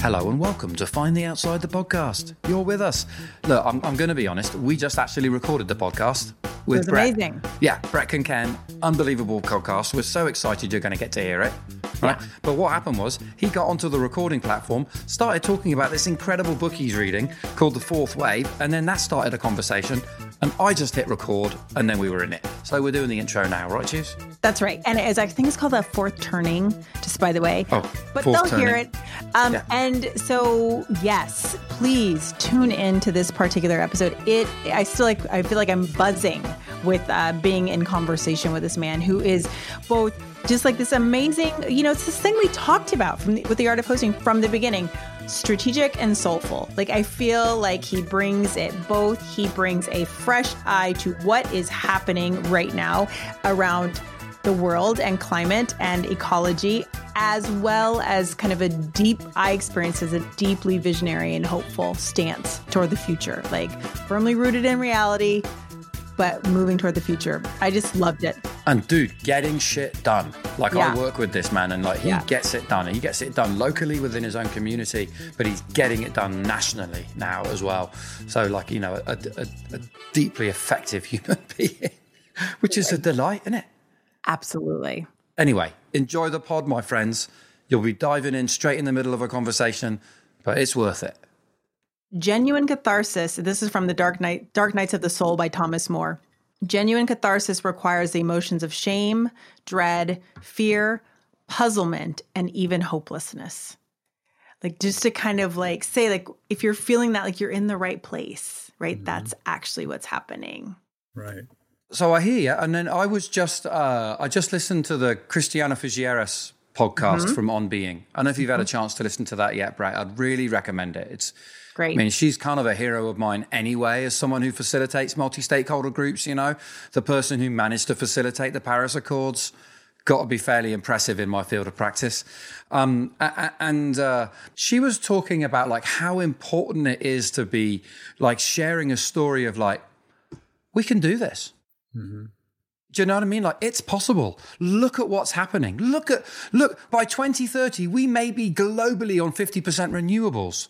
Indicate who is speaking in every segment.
Speaker 1: Hello and welcome to Find the Outside the podcast. You're with us. Look, I'm, I'm going to be honest. We just actually recorded the podcast with
Speaker 2: It was
Speaker 1: Brett.
Speaker 2: amazing.
Speaker 1: Yeah, Brett and Ken. Unbelievable podcast. We're so excited you're going to get to hear it. Right? But what happened was he got onto the recording platform, started talking about this incredible book he's reading called The Fourth Wave, and then that started a conversation. And I just hit record, and then we were in it. So we're doing the intro now, right, Cheers?
Speaker 2: That's right. And it is, I think it's called a fourth turning, just by the way.
Speaker 1: Oh,
Speaker 2: but they'll hear it. Um,
Speaker 1: Yeah.
Speaker 2: And so, yes, please tune in to this particular episode. It, I still like, I feel like I'm buzzing with uh, being in conversation with this man who is both just like this amazing, you know, it's this thing we talked about from the, with the art of hosting from the beginning strategic and soulful. Like, I feel like he brings it both. He brings a fresh eye to what is happening right now around the world and climate and ecology, as well as kind of a deep, I experience as a deeply visionary and hopeful stance toward the future, like firmly rooted in reality, but moving toward the future. I just loved it.
Speaker 1: And dude, getting shit done. Like
Speaker 2: Yeah.
Speaker 1: I work with this man, and like he
Speaker 2: Yeah.
Speaker 1: gets it done. He gets it done locally within his own community, but he's getting it done nationally now as well. So like you know, a, a, a deeply effective human being, which is a delight, isn't it?
Speaker 2: Absolutely.
Speaker 1: Anyway, enjoy the pod, my friends. You'll be diving in straight in the middle of a conversation, but it's worth it.
Speaker 2: Genuine catharsis. This is from the Dark Night, Dark Nights of the Soul by Thomas Moore. Genuine catharsis requires the emotions of shame, dread, fear, puzzlement, and even hopelessness. Like just to kind of like say, like if you're feeling that, like you're in the right place, right? Mm-hmm. That's actually what's happening.
Speaker 3: Right.
Speaker 1: So I hear you, and then I was just uh, I just listened to the Christiana Figueres podcast mm-hmm. from On Being. I don't know if you've had a mm-hmm. chance to listen to that yet, Brett. I'd really recommend it. It's
Speaker 2: Great.
Speaker 1: I mean, she's kind of a hero of mine anyway, as someone who facilitates multi stakeholder groups, you know, the person who managed to facilitate the Paris Accords. Got to be fairly impressive in my field of practice. Um, a- a- and uh, she was talking about like how important it is to be like sharing a story of like, we can do this. Do you know what I mean? Like it's possible. Look at what's happening. Look at look by 2030 we may be globally on 50% renewables.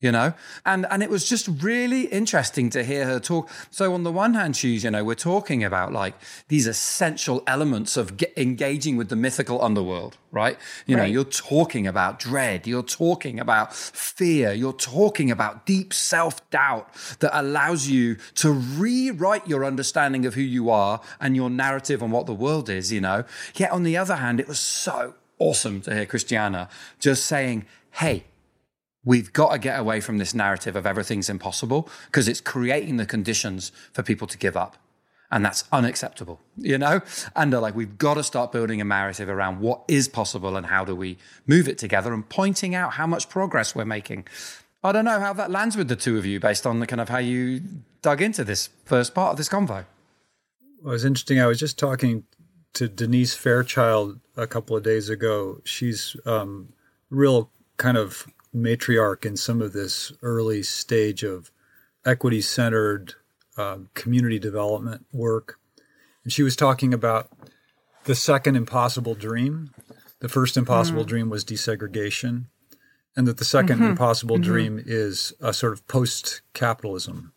Speaker 1: You know? And and it was just really interesting to hear her talk. So on the one hand she's, you know, we're talking about like these essential elements of ge- engaging with the mythical underworld, right? You know, you're talking about dread, you're talking about fear, you're talking about deep self-doubt that allows you to rewrite your understanding of who you are and your narrative on what the world is, you know. Yet on the other hand, it was so awesome to hear Christiana just saying, "Hey, We've got to get away from this narrative of everything's impossible because it's creating the conditions for people to give up. And that's unacceptable, you know? And like, we've got to start building a narrative around what is possible and how do we move it together and pointing out how much progress we're making. I don't know how that lands with the two of you based on the kind of how you dug into this first part of this convo.
Speaker 3: Well, it was interesting. I was just talking to Denise Fairchild a couple of days ago. She's um, real kind of matriarch in some of this early stage of equity centered um, community development work. And she was talking about the second impossible dream. The first impossible dream was desegregation, and that the 2nd impossible dream is a sort of post capitalism.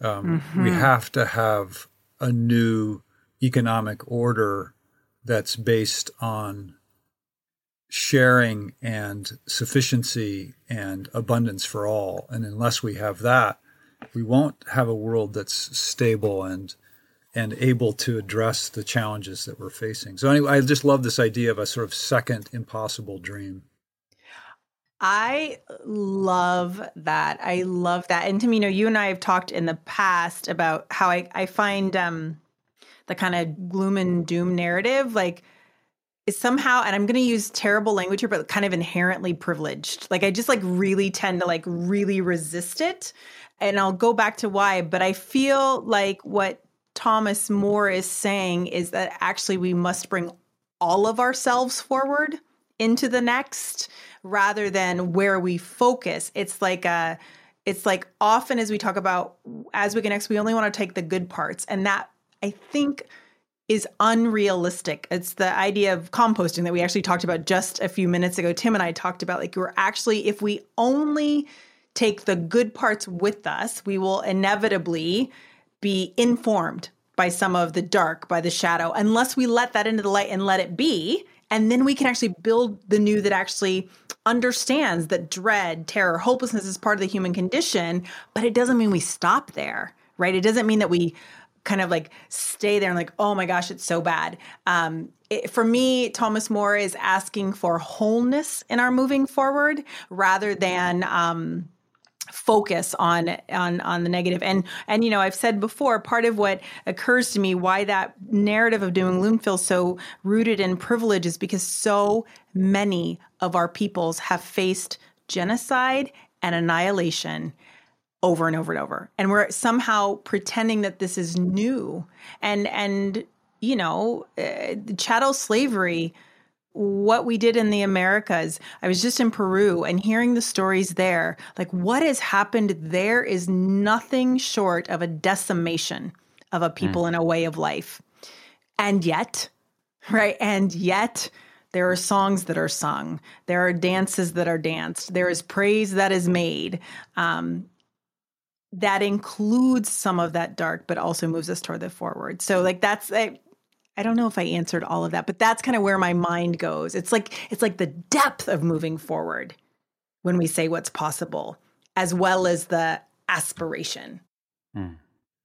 Speaker 3: Um, We have to have a new economic order that's based on sharing and sufficiency and abundance for all. And unless we have that, we won't have a world that's stable and and able to address the challenges that we're facing. So anyway, I just love this idea of a sort of second impossible dream.
Speaker 2: I love that. I love that. And Tamino, you and I have talked in the past about how I, I find um, the kind of gloom and doom narrative like is somehow, and I'm going to use terrible language here, but kind of inherently privileged. Like I just like really tend to like really resist it. And I'll go back to why, but I feel like what Thomas Moore is saying is that actually we must bring all of ourselves forward into the next rather than where we focus. It's like a it's like often as we talk about as we connect we only want to take the good parts. And that I think is unrealistic. It's the idea of composting that we actually talked about just a few minutes ago. Tim and I talked about like we're actually if we only take the good parts with us, we will inevitably be informed by some of the dark, by the shadow, unless we let that into the light and let it be. And then we can actually build the new that actually understands that dread, terror, hopelessness is part of the human condition, but it doesn't mean we stop there, right? It doesn't mean that we kind of like stay there and like, oh my gosh, it's so bad. Um, it, for me, Thomas Moore is asking for wholeness in our moving forward rather than um, focus on on on the negative and and you know i've said before part of what occurs to me why that narrative of doom and gloom feels so rooted in privilege is because so many of our peoples have faced genocide and annihilation over and over and over and we're somehow pretending that this is new and and you know uh, chattel slavery what we did in the Americas. I was just in Peru and hearing the stories there. Like what has happened there is nothing short of a decimation of a people mm. and a way of life. And yet, right? And yet, there are songs that are sung. There are dances that are danced. There is praise that is made. Um, that includes some of that dark, but also moves us toward the forward. So, like that's I, I don't know if I answered all of that, but that's kind of where my mind goes. It's like it's like the depth of moving forward when we say what's possible, as well as the aspiration.
Speaker 3: Hmm.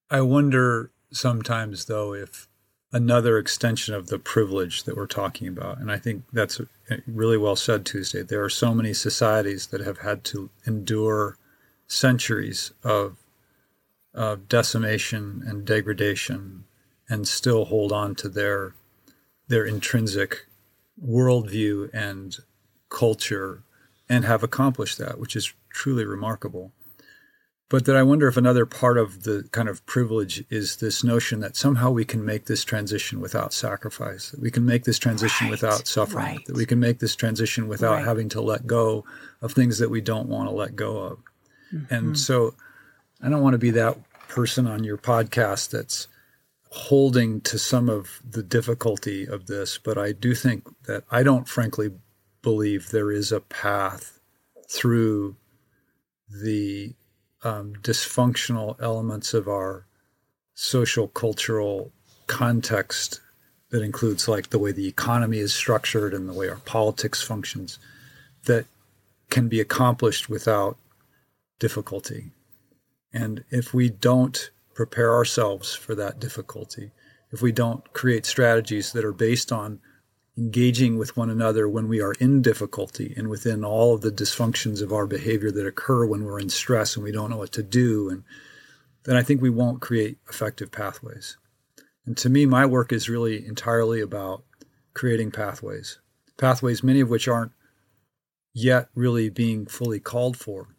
Speaker 3: I wonder sometimes though if another extension of the privilege that we're talking about, and I think that's really well said, Tuesday. There are so many societies that have had to endure centuries of, of decimation and degradation and still hold on to their their intrinsic worldview and culture and have accomplished that, which is truly remarkable. But that I wonder if another part of the kind of privilege is this notion that somehow we can make this transition without sacrifice, that we can make this transition right, without suffering, right. that we can make this transition without right. having to let go of things that we don't want to let go of. Mm-hmm. And so I don't want to be that person on your podcast that's holding to some of the difficulty of this, but I do think that I don't frankly believe there is a path through the um, dysfunctional elements of our social cultural context that includes like the way the economy is structured and the way our politics functions that can be accomplished without difficulty. And if we don't prepare ourselves for that difficulty, if we don't create strategies that are based on engaging with one another when we are in difficulty and within all of the dysfunctions of our behavior that occur when we're in stress and we don't know what to do and then I think we won't create effective pathways. And to me my work is really entirely about creating pathways. Pathways many of which aren't yet really being fully called for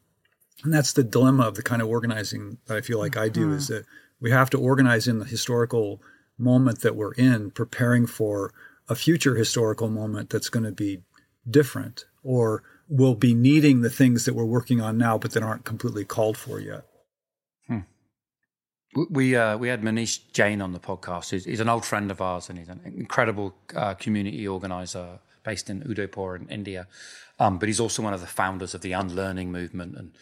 Speaker 3: and that's the dilemma of the kind of organizing that I feel like I do mm-hmm. is that we have to organize in the historical moment that we're in, preparing for a future historical moment that's going to be different or will be needing the things that we're working on now but that aren't completely called for yet.
Speaker 1: Hmm. We uh, we had Manish Jain on the podcast. He's, he's, an old friend of ours, and he's an incredible uh, community organizer based in Udaipur in India. Um, but he's also one of the founders of the Unlearning movement, and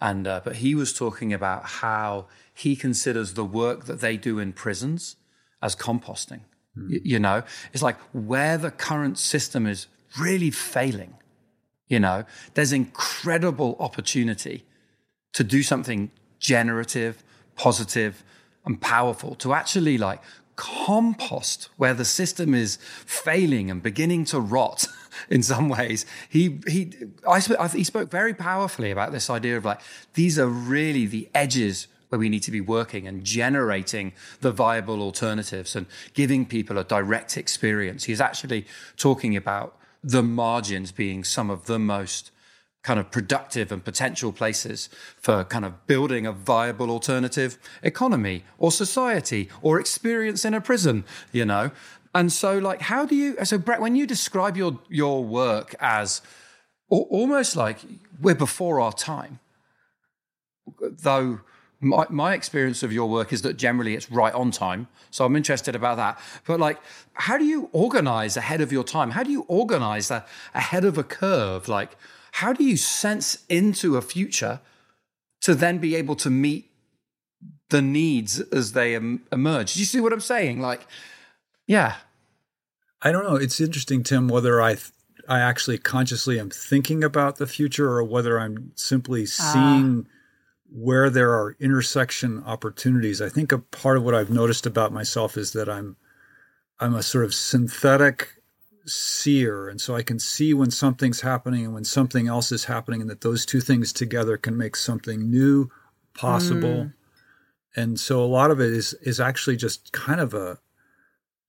Speaker 1: and uh, but he was talking about how he considers the work that they do in prisons as composting. Mm. Y- you know, it's like where the current system is really failing. You know, there's incredible opportunity to do something generative, positive, and powerful to actually like compost where the system is failing and beginning to rot in some ways. He he I, I, he spoke very powerfully about this idea of like these are really the edges where we need to be working and generating the viable alternatives and giving people a direct experience. He's actually talking about the margins being some of the most kind of productive and potential places for kind of building a viable alternative economy or society or experience in a prison, you know. And so, like, how do you? So, Brett, when you describe your your work as almost like we're before our time, though my, my experience of your work is that generally it's right on time. So I'm interested about that. But like, how do you organize ahead of your time? How do you organize that ahead of a curve? Like, how do you sense into a future to then be able to meet the needs as they em- emerge? Do you see what I'm saying? Like, yeah.
Speaker 3: I don't know. It's interesting, Tim, whether I th- I actually consciously am thinking about the future or whether I'm simply ah. seeing where there are intersection opportunities. I think a part of what I've noticed about myself is that I'm I'm a sort of synthetic seer and so I can see when something's happening and when something else is happening and that those two things together can make something new possible. Mm. And so a lot of it is is actually just kind of a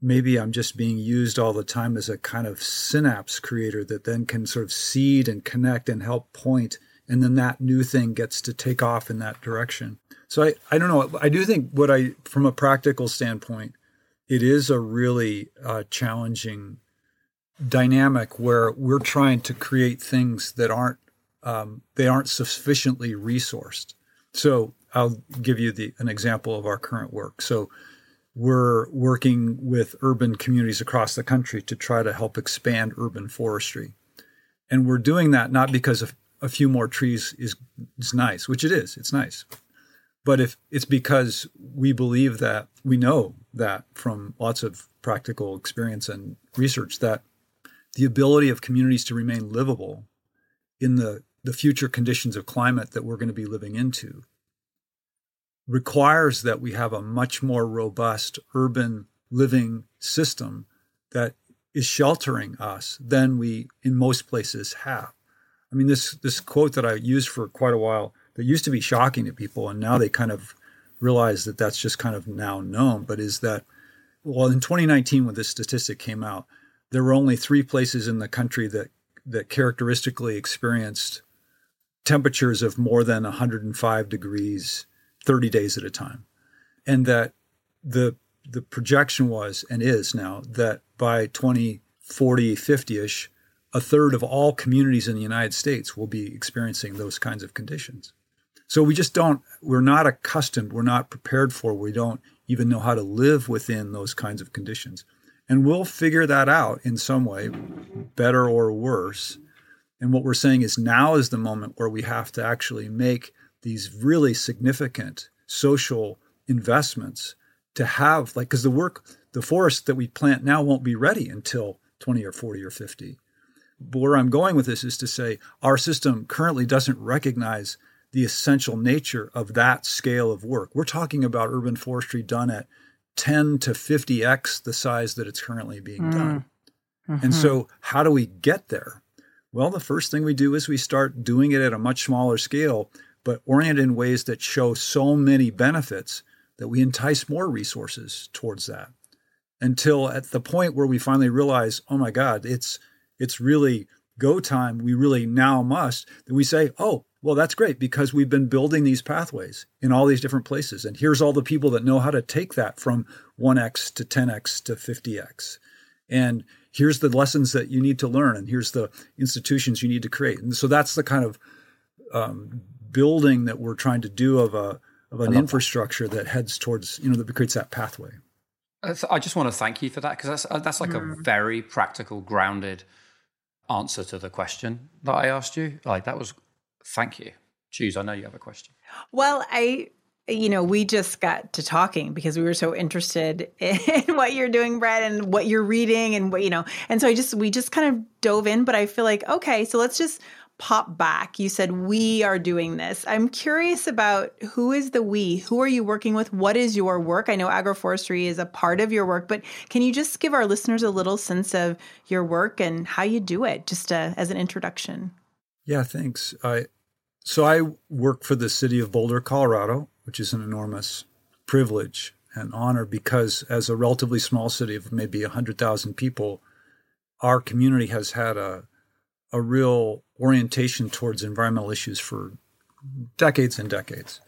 Speaker 3: maybe I'm just being used all the time as a kind of synapse creator that then can sort of seed and connect and help point and then that new thing gets to take off in that direction. So I, I don't know. I do think what I, from a practical standpoint, it is a really uh, challenging dynamic where we're trying to create things that aren't um, they aren't sufficiently resourced. So I'll give you the, an example of our current work. So we're working with urban communities across the country to try to help expand urban forestry. And we're doing that not because of a few more trees is is nice, which it is. It's nice. But if it's because we believe that we know that from lots of practical experience and research that the ability of communities to remain livable in the, the future conditions of climate that we're going to be living into requires that we have a much more robust urban living system that is sheltering us than we in most places have. I mean, this this quote that I used for quite a while that used to be shocking to people, and now they kind of realize that that's just kind of now known. But is that well, in 2019, when this statistic came out, there were only three places in the country that that characteristically experienced temperatures of more than 105 degrees 30 days at a time. And that the the projection was and is now that by 2040, 50ish, a third of all communities in the United States will be experiencing those kinds of conditions. So we just don't, we're not accustomed, we're not prepared for, we don't even know how to live within those kinds of conditions. And we'll figure that out in some way, better or worse. And what we're saying is now is the moment where we have to actually make these really significant social investments to have like because the work the forest that we plant now won't be ready until 20 or 40 or 50 but where i'm going with this is to say our system currently doesn't recognize the essential nature of that scale of work we're talking about urban forestry done at 10 to 50x the size that it's currently being mm. done mm-hmm. and so how do we get there well the first thing we do is we start doing it at a much smaller scale but oriented in ways that show so many benefits that we entice more resources towards that until at the point where we finally realize, oh my God, it's it's really go time. We really now must. Then we say, oh, well, that's great because we've been building these pathways in all these different places. And here's all the people that know how to take that from 1x to 10x to 50x. And here's the lessons that you need to learn. And here's the institutions you need to create. And so that's the kind of um, building that we're trying to do of a of an infrastructure that. that heads towards you know that creates that pathway.
Speaker 1: I just want to thank you for that because that's uh, that's like mm. a very practical, grounded answer to the question that I asked you. Like that was, thank you. Choose. I know you have a question.
Speaker 2: Well, I you know, we just got to talking because we were so interested in what you're doing, Brett, and what you're reading and what, you know, and so I just, we just kind of dove in, but I feel like, okay, so let's just pop back. You said we are doing this. I'm curious about who is the we? Who are you working with? What is your work? I know agroforestry is a part of your work, but can you just give our listeners a little sense of your work and how you do it, just uh, as an introduction?
Speaker 3: Yeah, thanks. I so I work for the city of Boulder, Colorado, which is an enormous privilege and honor because as a relatively small city of maybe 100,000 people, our community has had a a real orientation towards environmental issues for decades and decades.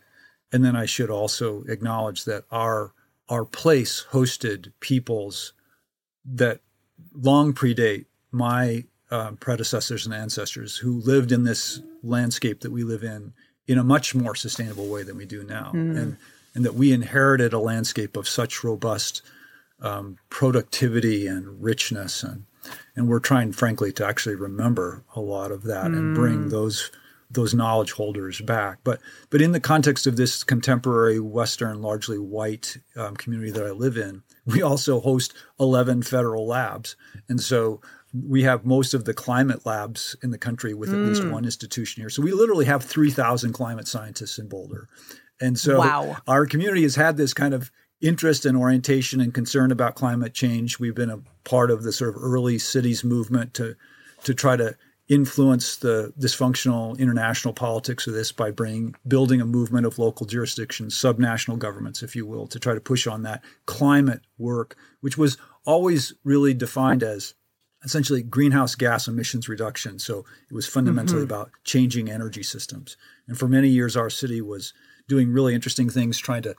Speaker 3: And then I should also acknowledge that our our place hosted peoples that long predate my uh, predecessors and ancestors who lived in this landscape that we live in in a much more sustainable way than we do now. Mm. And, and that we inherited a landscape of such robust um, productivity and richness. And, and we're trying, frankly, to actually remember a lot of that mm. and bring mm. those those knowledge holders back. But but in the context of this contemporary Western, largely white um, community that I live in, we also host 11 federal labs, and so we have most of the climate labs in the country with at mm. least one institution here. So we literally have 3,000 climate scientists in Boulder. And so wow. our community has had this kind of interest and orientation and concern about climate change. We've been a part of the sort of early cities movement to to try to influence the dysfunctional international politics of this by bringing building a movement of local jurisdictions, subnational governments, if you will, to try to push on that climate work, which was always really defined as essentially greenhouse gas emissions reduction. So it was fundamentally mm-hmm. about changing energy systems. And for many years, our city was doing really interesting things, trying to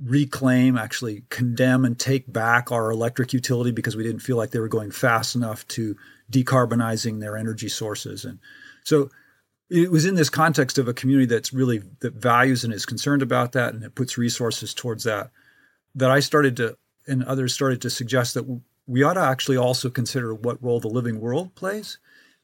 Speaker 3: reclaim, actually condemn and take back our electric utility because we didn't feel like they were going fast enough to decarbonizing their energy sources. And so it was in this context of a community that's really that values and is concerned about that and it puts resources towards that that I started to and others started to suggest that we ought to actually also consider what role the living world plays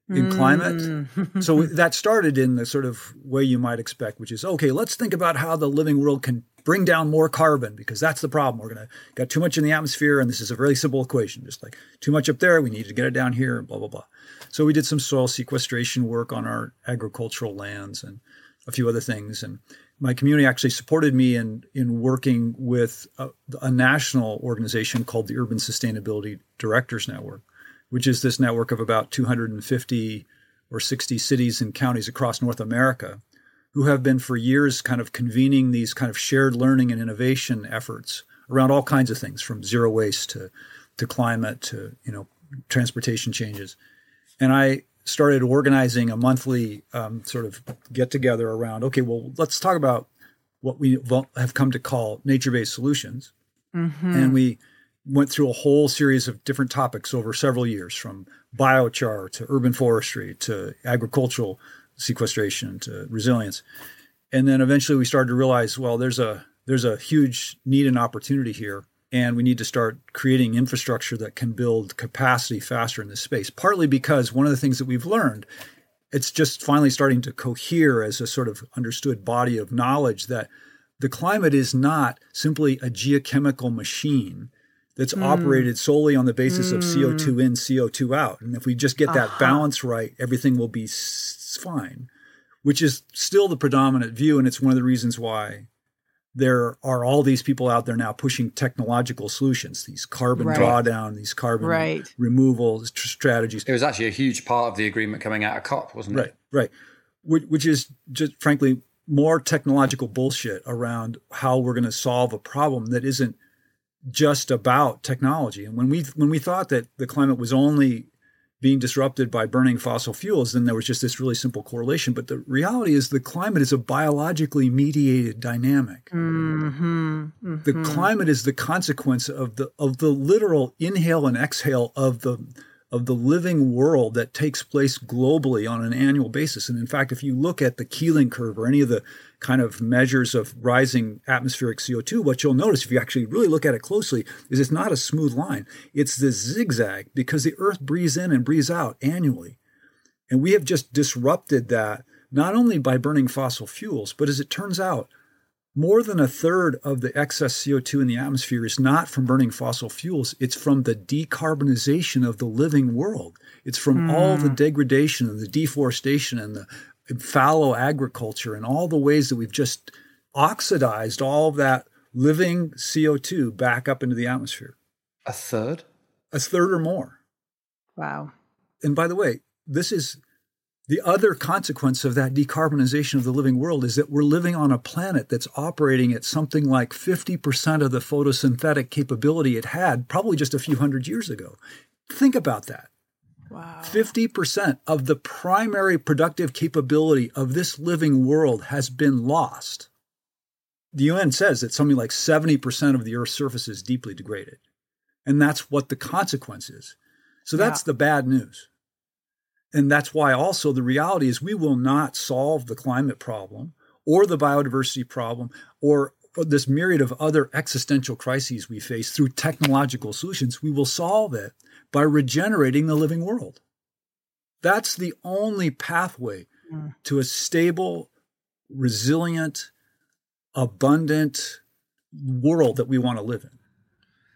Speaker 3: in climate. Mm. so that started in the sort of way you might expect, which is okay, let's think about how the living world can bring down more carbon because that's the problem. We're to got too much in the atmosphere, and this is a really simple equation, just like too much up there, we need to get it down here, blah blah blah. So we did some soil sequestration work on our agricultural lands and a few other things, and my community actually supported me in in working with a, a national organization called the Urban Sustainability Directors Network, which is this network of about 250 or 60 cities and counties across North America who have been for years kind of convening these kind of shared learning and innovation efforts around all kinds of things from zero waste to to climate to you know transportation changes and i started organizing a monthly um, sort of get together around okay well let's talk about what we have come to call nature-based solutions mm-hmm. and we went through a whole series of different topics over several years from biochar to urban forestry to agricultural sequestration to resilience. And then eventually we started to realize, well, there's a there's a huge need and opportunity here, and we need to start creating infrastructure that can build capacity faster in this space. Partly because one of the things that we've learned, it's just finally starting to cohere as a sort of understood body of knowledge that the climate is not simply a geochemical machine that's mm. operated solely on the basis mm. of CO2 in, CO2 out. And if we just get that uh-huh. balance right, everything will be fine, which is still the predominant view. And it's one of the reasons why there are all these people out there now pushing technological solutions, these carbon right. drawdown, these carbon right. removal strategies.
Speaker 1: It was actually a huge part of the agreement coming out of COP, wasn't
Speaker 3: it? Right, right. Which, which is just frankly more technological bullshit around how we're going to solve a problem that isn't just about technology. And when we when we thought that the climate was only being disrupted by burning fossil fuels, then there was just this really simple correlation. But the reality is the climate is a biologically mediated dynamic. Mm-hmm, mm-hmm. The climate is the consequence of the of the literal inhale and exhale of the of the living world that takes place globally on an annual basis. And in fact, if you look at the Keeling curve or any of the kind of measures of rising atmospheric CO2, what you'll notice if you actually really look at it closely is it's not a smooth line. It's this zigzag because the earth breathes in and breathes out annually. And we have just disrupted that not only by burning fossil fuels, but as it turns out, more than a third of the excess CO2 in the atmosphere is not from burning fossil fuels. It's from the decarbonization of the living world. It's from mm. all the hmm. degradation and the deforestation and the fallow agriculture and all the ways that we've just oxidized all of that living CO2 back up into the atmosphere.
Speaker 1: A third?
Speaker 3: A third or more.
Speaker 2: Wow.
Speaker 3: And by the way, this is the other consequence of that decarbonization of the living world is that we're living on a planet that's operating at something like 50% of the photosynthetic capability it had probably just a few hundred years ago. Think about that.
Speaker 2: Wow.
Speaker 3: 50% of the primary productive capability of this living world has been lost. The UN says that something like 70% of the Earth's surface is deeply degraded. And that's what the consequence is. So that's yeah. the bad news. And that's why also the reality is we will not solve the climate problem or the biodiversity problem or this myriad of other existential crises we face through technological solutions, we will solve it by regenerating the living world. That's the only pathway mm. to a stable, resilient, abundant world that we want to live in.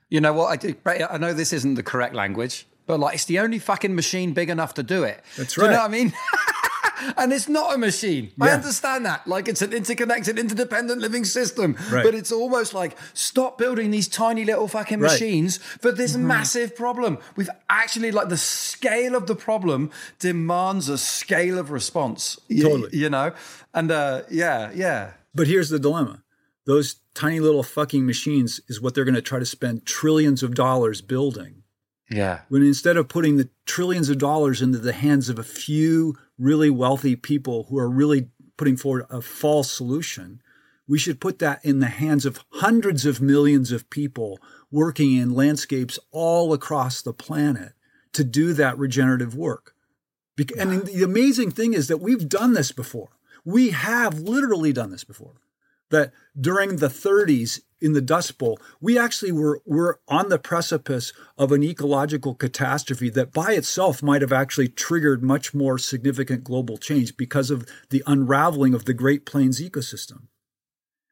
Speaker 1: You know what? I, do, I know this isn't the correct language, but like it's the only fucking machine big enough to do it.
Speaker 3: That's right.
Speaker 1: Do you know what I mean? and it's not a machine. Yeah. I understand that. Like it's an interconnected, interdependent living system. Right. But it's almost like stop building these tiny little fucking right. machines for this mm-hmm. massive problem. We've actually like the scale of the problem demands a scale of response.
Speaker 3: Totally.
Speaker 1: You, you know? And uh, yeah, yeah.
Speaker 3: But here's the dilemma. Those tiny little fucking machines is what they're going to try to spend trillions of dollars building.
Speaker 1: Yeah.
Speaker 3: When instead of putting the trillions of dollars into the hands of a few really wealthy people who are really putting forward a false solution, we should put that in the hands of hundreds of millions of people working in landscapes all across the planet to do that regenerative work. And the amazing thing is that we've done this before. We have literally done this before that during the 30s in the Dust Bowl, we actually were, were on the precipice of an ecological catastrophe that by itself might have actually triggered much more significant global change because of the unraveling of the Great Plains ecosystem.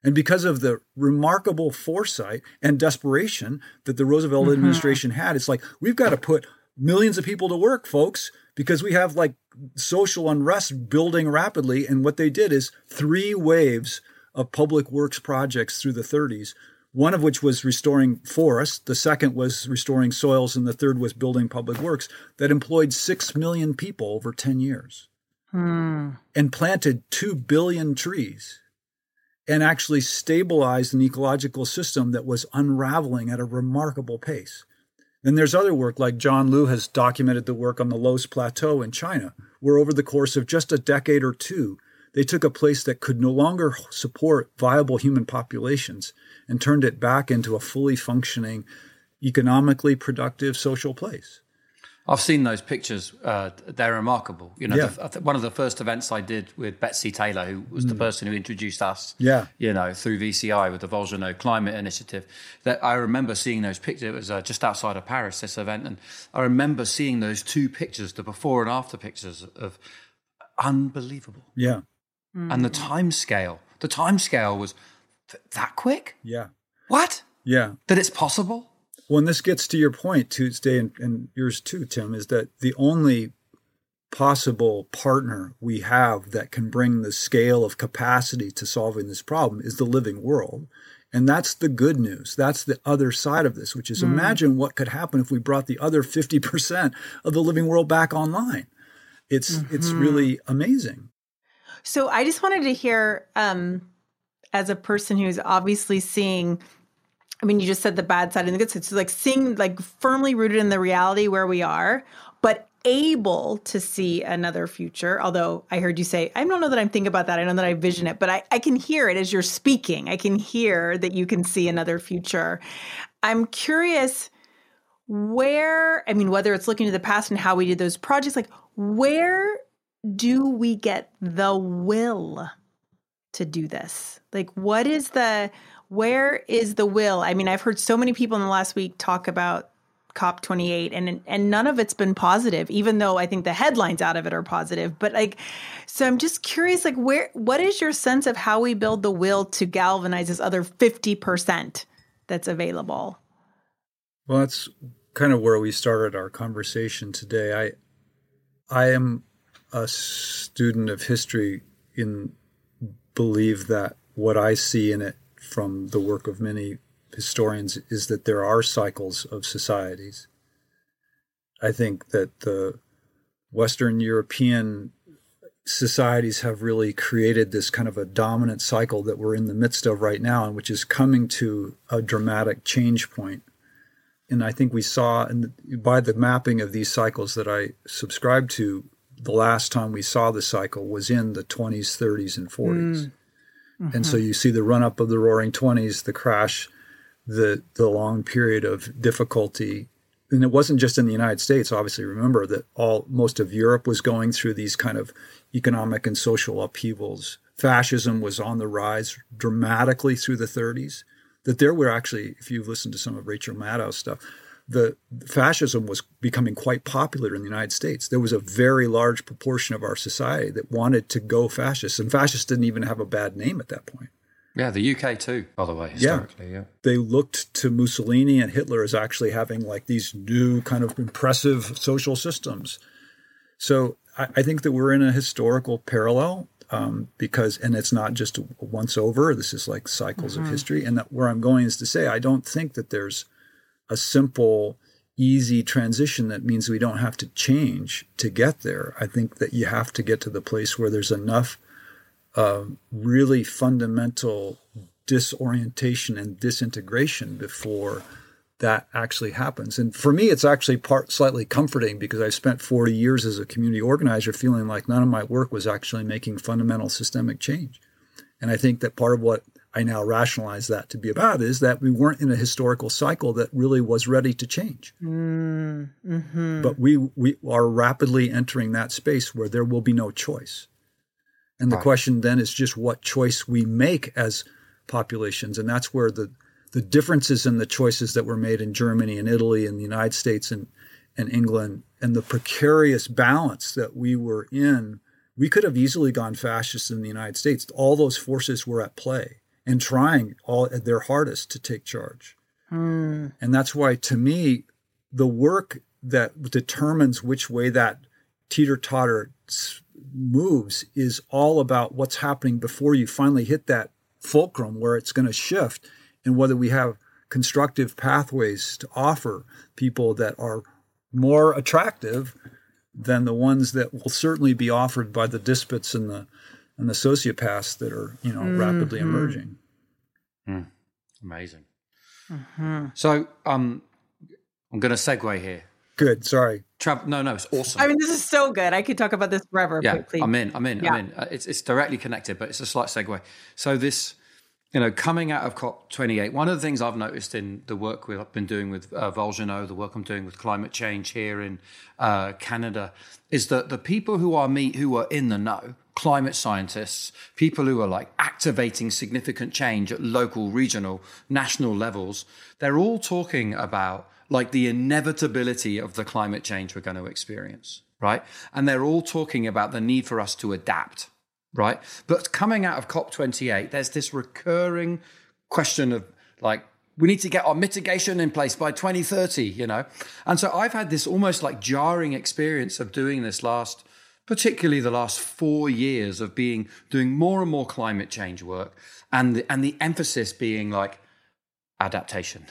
Speaker 3: And because of the remarkable foresight and desperation that the Roosevelt mm-hmm. administration had, it's like, we've got to put millions of people to work, folks, because we have like social unrest building rapidly. And what they did is three waves of public works projects through the 30s, one of which was restoring forests, the second was restoring soils, and the third was building public works that employed 6 million people over 10 years hmm. and planted 2 billion trees and actually stabilized an ecological system that was unraveling at a remarkable pace. Then there's other work, like John Liu has documented the work on the Loess Plateau in China, where over the course of just a decade or two, they took a place that could no longer support viable human populations and turned it back into a fully functioning, economically productive social place.
Speaker 1: I've seen those pictures. Uh, they're remarkable. You know, yeah. the, one of the first events I did with Betsy Taylor, who was mm. the person who introduced us,
Speaker 3: yeah.
Speaker 1: you know, through VCI with the Volcano Climate Initiative. That I remember seeing those pictures. It was uh, just outside of Paris, this event, and I remember seeing those two pictures, the before and after pictures of unbelievable.
Speaker 3: Yeah
Speaker 1: mm. and the time scale. The time scale was th- that quick.
Speaker 3: Yeah.
Speaker 1: What?
Speaker 3: Yeah.
Speaker 1: That it's possible.
Speaker 3: Well, and this gets to your point, Tuesday, and, and yours too, Tim, is that the only possible partner we have that can bring the scale of capacity to solving this problem is the living world. And that's the good news. That's the other side of this, which is mm. imagine what could happen if we brought the other 50% of the living world back online. It's mm-hmm. it's really amazing.
Speaker 2: So I just wanted to hear, um, as a person who's obviously seeing, I mean, you just said the bad side and the good side. So like seeing like firmly rooted in the reality where we are, but able to see another future. Although I heard you say, I don't know that I'm thinking about that. I know that I vision it, but I, I can hear it as you're speaking. I can hear that you can see another future. I'm curious where, I mean, whether it's looking to the past and how we did those projects, like where do we get the will to do this? Like, what is the, where is the will? I mean, I've heard so many people in the last week talk about COP28 and and none of it's been positive even though I think the headlines out of it are positive but like so I'm just curious like where what is your sense of how we build the will to galvanize this other 50% that's available
Speaker 3: Well that's kind of where we started our conversation today I I am a student of history in believe that what I see in it from the work of many historians is that there are cycles of societies. I think that the Western European societies have really created this kind of a dominant cycle that we're in the midst of right now, and which is coming to a dramatic change point. And I think we saw, and by the mapping of these cycles that I subscribe to, the last time we saw the cycle was in the 20s, 30s, and 40s. Mm. Mm-hmm. And so you see the run up of the roaring 20s, the crash, the, the long period of difficulty. And it wasn't just in the United States. Obviously, remember that all most of Europe was going through these kind of economic and social upheavals fascism was on the rise dramatically through the 30s, that there were actually, if you've listened to some of Rachel Maddow's stuff, the fascism was becoming quite popular in the United States. There was a very large proportion of our society that wanted to go fascist, and fascists didn't even have a bad name at that point.
Speaker 1: Yeah, the UK too, by the way, historically. Yeah. yeah.
Speaker 3: They looked to Mussolini and Hitler as actually having like these new kind of impressive social systems. So I, I think that we're in a historical parallel um, because, and it's not just once over. This is like cycles mm-hmm. of history. And that where I'm going is to say, I don't think that there's a simple, easy transition that means we don't have to change to get there. I think that you have to get to the place where there's enough uh, really fundamental disorientation and disintegration before that actually happens. And for me, it's actually part slightly comforting because I've spent 40 years as a community organizer feeling like none of my work was actually making fundamental systemic change. And I think that part of what I now rationalize that to be about is that we weren't in a historical cycle that really was ready to change. Mm-hmm. But we, we are rapidly entering that space where there will be no choice. And the right. question then is just what choice we make as populations. And that's where the, the differences in the choices that were made in Germany and Italy and the United States and, and England and the precarious balance that we were in, we could have easily gone fascist in the United States. All those forces were at play and trying all their hardest to take charge. Mm. And that's why, to me, the work that determines which way that teeter totter moves is all about what's happening before you finally hit that fulcrum where it's going to shift and whether we have constructive pathways to offer people that are more attractive than the ones that will certainly be offered by the despots and the and the sociopaths that are you know mm-hmm. rapidly emerging.
Speaker 1: Mm. Amazing. Mm-hmm. So um, I'm going to segue here.
Speaker 3: Good. Sorry.
Speaker 1: Tra- no, no, it's awesome.
Speaker 2: I mean, this is so good. I could talk about this forever.
Speaker 1: Yeah, I'm in. I'm in. Yeah. I'm in. Uh, it's it's directly connected, but it's a slight segue. So this you know, coming out of COP28, one of the things I've noticed in the work we have been doing with uh, the work I'm doing with climate change here in uh, Canada, is that the people who are me, who are in the know, climate scientists, people who are like activating significant change at local, regional, national levels, they're all talking about like the inevitability of the climate change we're going to experience, right? And they're all talking about the need for us to adapt right? But coming out of COP28, there's this recurring question of like, we need to get our mitigation in place by 2030, you know? And so I've had this almost like jarring experience of doing this last, particularly the last four years of being, doing more and more climate change work and the, and the emphasis being like adaptation,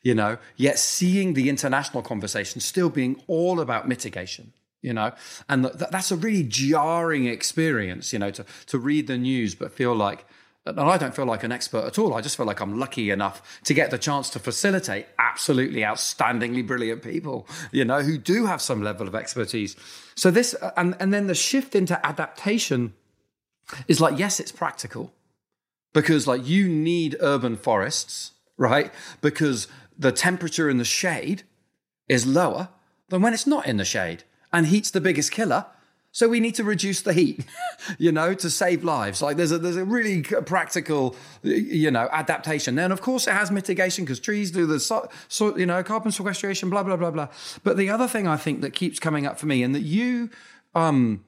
Speaker 1: you know, yet seeing the international conversation still being all about mitigation you know and th- that's a really jarring experience you know to to read the news but feel like and I don't feel like an expert at all. I just feel like I'm lucky enough to get the chance to facilitate absolutely outstandingly brilliant people, you know, who do have some level of expertise. So this, uh, and, and then the shift into adaptation is like, yes, it's practical because like you need urban forests, right? Because the temperature in the shade is lower than when it's not in the shade and heat's the biggest killer. So we need to reduce the heat, you know, to save lives. Like there's a there's a really practical, you know, adaptation. Then of course it has mitigation because trees do the so, so, you know carbon sequestration, blah blah blah blah. But the other thing I think that keeps coming up for me, and that you um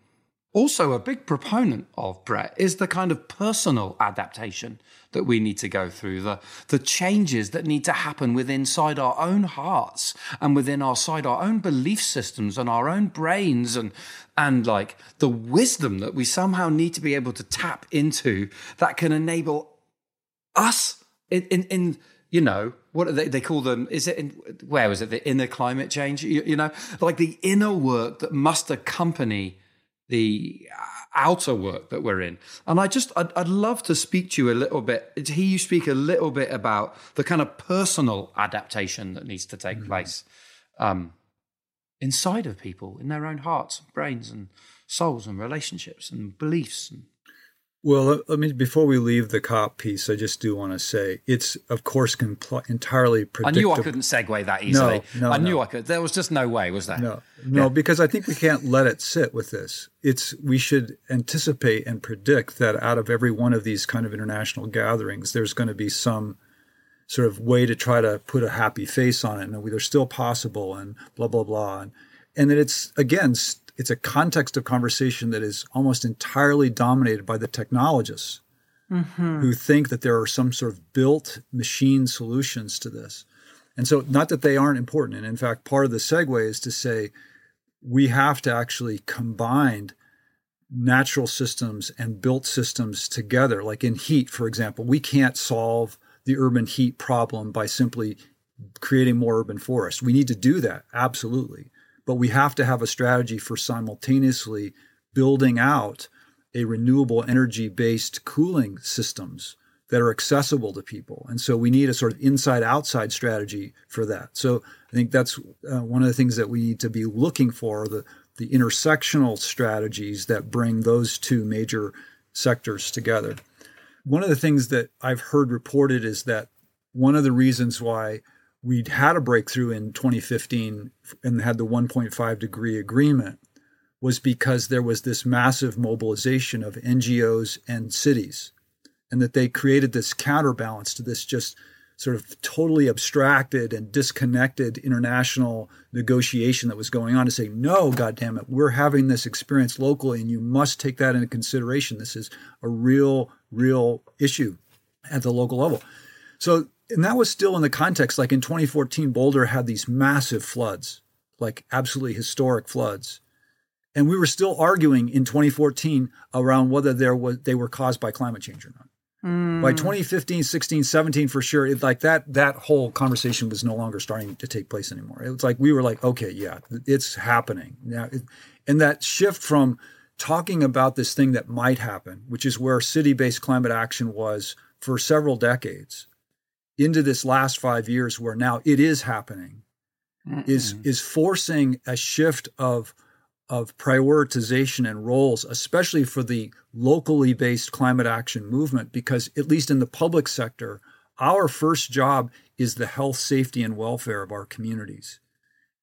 Speaker 1: also a big proponent of Brett is the kind of personal adaptation that we need to go through, the, the changes that need to happen within inside our own hearts and within our side our own belief systems and our own brains and and like the wisdom that we somehow need to be able to tap into that can enable us in in, in you know what they, they call them is it in, where was it? The inner climate change you, you know? Like the inner work that must accompany the outer work that we're in. And I just, I'd, I'd, love to speak to you a little bit, to hear you speak a little bit about the kind of personal adaptation that needs to take mm-hmm. place um, inside of people, in their own hearts, brains, and souls, and relationships, and beliefs. And...
Speaker 3: Well, let me before we leave the cop piece, I just do want to say it's of course compl- entirely predictable.
Speaker 1: I knew I couldn't segue that easily.
Speaker 3: No, no,
Speaker 1: I knew
Speaker 3: no.
Speaker 1: I could. There was just no way, was there?
Speaker 3: No, no, yeah. because I think we can't let it sit with this. It's we should anticipate and predict that out of every one of these kind of international gatherings, there's going to be some sort of way to try to put a happy face on it, and they're still possible, and blah blah blah, and and that it's again it's a context of conversation that is almost entirely dominated by the technologists mm-hmm. who think that there are some sort of built machine solutions to this. And so, not that they aren't important. And in fact, part of the segue is to say we have to actually combine natural systems and built systems together. Like in heat, for example, we can't solve the urban heat problem by simply creating more urban forests. We need to do that, absolutely but we have to have a strategy for simultaneously building out a renewable energy based cooling systems that are accessible to people. And so we need a sort of inside outside strategy for that. So I think that's uh, one of the things that we need to be looking for the, the intersectional strategies that bring those two major sectors together. One of the things that I've heard reported is that one of the reasons why we'd had a breakthrough in 2015 and had the 1.5 degree agreement was because there was this massive mobilization of NGOs and cities, and that they created this counterbalance to this just sort of totally abstracted and disconnected international negotiation that was going on to say, no, goddamn it, we're having this experience locally, and you must take that into consideration. This is a real, real issue at the local level. So and that was still in the context like in 2014 boulder had these massive floods like absolutely historic floods. And we were still arguing in 2014 around whether there was they were caused by climate change or not. Mm. by 2015 16 17 for sure it, like that that whole conversation was no longer starting to take place anymore. It was like we were like okay yeah it's happening. Now it, and that shift from talking about this thing that might happen which is where city-based climate action was for several decades into this last five years where now it is happening Mm-mm. is is forcing a shift of of prioritization and roles, especially for the locally based climate action movement, because at least in the public sector, our first job is the health, safety, and welfare of our communities.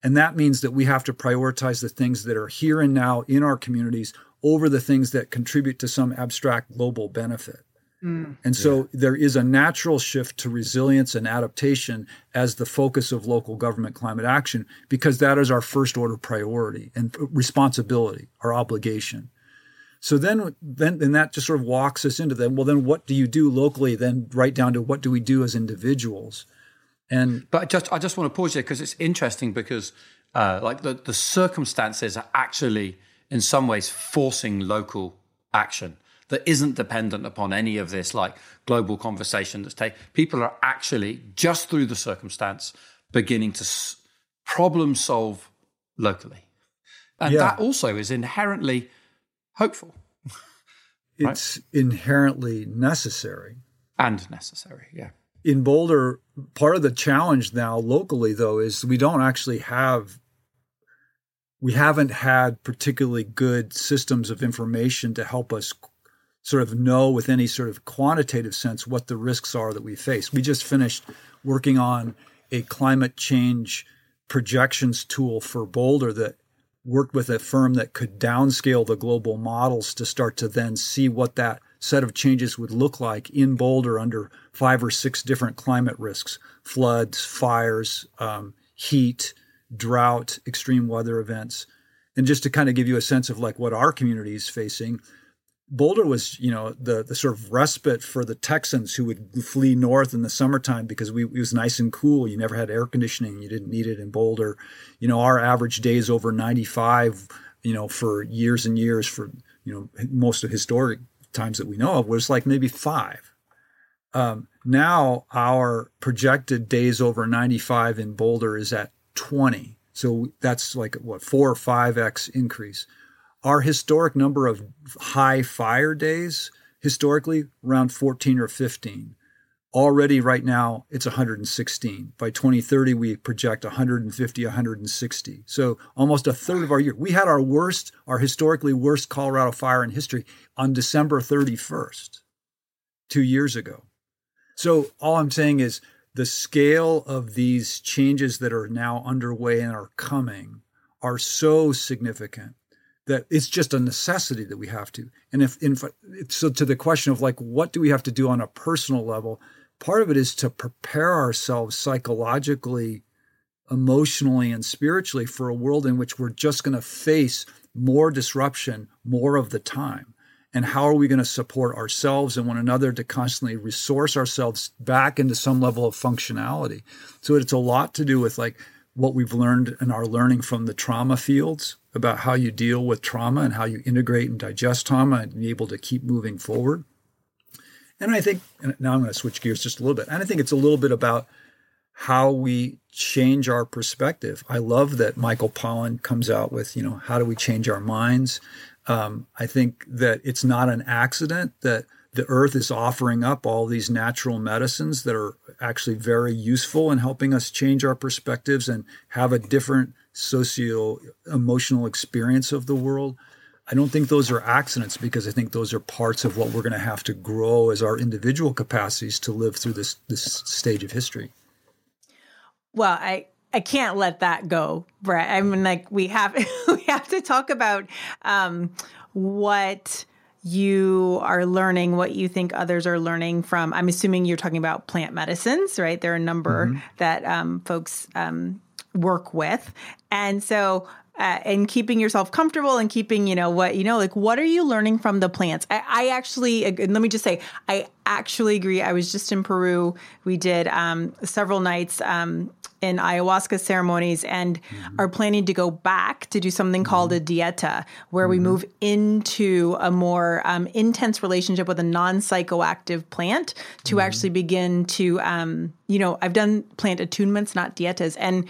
Speaker 3: And that means that we have to prioritize the things that are here and now in our communities over the things that contribute to some abstract global benefit. Mm. And so yeah. there is a natural shift to resilience and adaptation as the focus of local government climate action because that is our first order priority and responsibility, our obligation. So then, then, then that just sort of walks us into that. Well, then what do you do locally? Then right down to what do we do as individuals? And
Speaker 1: but I just I just want to pause here because it's interesting because uh, like the the circumstances are actually in some ways forcing local action that isn't dependent upon any of this like global conversation that's taken. People are actually just through the circumstance beginning to s- problem solve locally, and yeah. that also is inherently hopeful.
Speaker 3: It's right? inherently necessary
Speaker 1: and necessary. Yeah.
Speaker 3: In Boulder, part of the challenge now locally, though, is we don't actually have we haven't had particularly good systems of information to help us sort of know with any sort of quantitative sense what the risks are that we face. We just finished working on a climate change projections tool for Boulder that worked with a firm that could downscale the global models to start to then see what that set of changes would look like in Boulder under five or six different climate risks floods, fires, um, heat, drought, extreme weather events. And just to kind of give you a sense of like what our community is facing, Boulder was, you know, the the sort of respite for the Texans who would flee north in the summertime because we, it was nice and cool. You never had air conditioning. You didn't need it in Boulder. You know, our average days over 95, you know, for years and years for, you know, most of historic times that we know of was like maybe five. Um, now our projected days over 95 in Boulder is at 20. So that's like what, four or five X increase our historic number of high fire days historically around 14 or 15 Already, right now, it's 116. By 2030, we project 150, 160. So almost a third of our year. We had our worst, our historically worst Colorado fire in history on December 31st, two years ago. So all I'm saying is the scale of these changes that are now underway and are coming are so significant that it's just a necessity that we have to. And if, in, so to the question of like, what do we have to do on a personal level? part of it is to prepare ourselves psychologically, emotionally, and spiritually for a world in which we're just going to face more disruption more of the time. And how are we going to support ourselves and one another to constantly resource ourselves back into some level of functionality? So it's a lot to do with like what we've learned and are learning from the trauma fields about how you deal with trauma and how you integrate and digest trauma and be able to keep moving forward. And I think and now I'm going to switch gears just a little bit. And I think it's a little bit about how we change our perspective. I love that Michael Pollan comes out with, you know, how do we change our minds? Um, I think that it's not an accident that the earth is offering up all these natural medicines that are actually very useful in helping us change our perspectives and have a different socio emotional experience of the world. I don't think those are accidents because I think those are parts of what we're going to have to grow as our individual capacities to live through this this stage of history.
Speaker 2: Well, I I can't let that go, Brett. I mean, like we have we have to talk about um, what you are learning, what you think others are learning from. I'm assuming you're talking about plant medicines, right? There are a number mm-hmm. that um, folks um, work with, and so uh, and keeping yourself comfortable and keeping, you know, what, you know, like what are you learning from the plants? I, I actually, and let me just say, I actually agree. I was just in Peru. We did um, several nights um, in ayahuasca ceremonies and mm-hmm. are planning to go back to do something mm-hmm. called a dieta, where mm-hmm. we move into a more um, intense relationship with a non psychoactive plant to mm-hmm. actually begin to, um, you know, I've done plant attunements, not dietas. And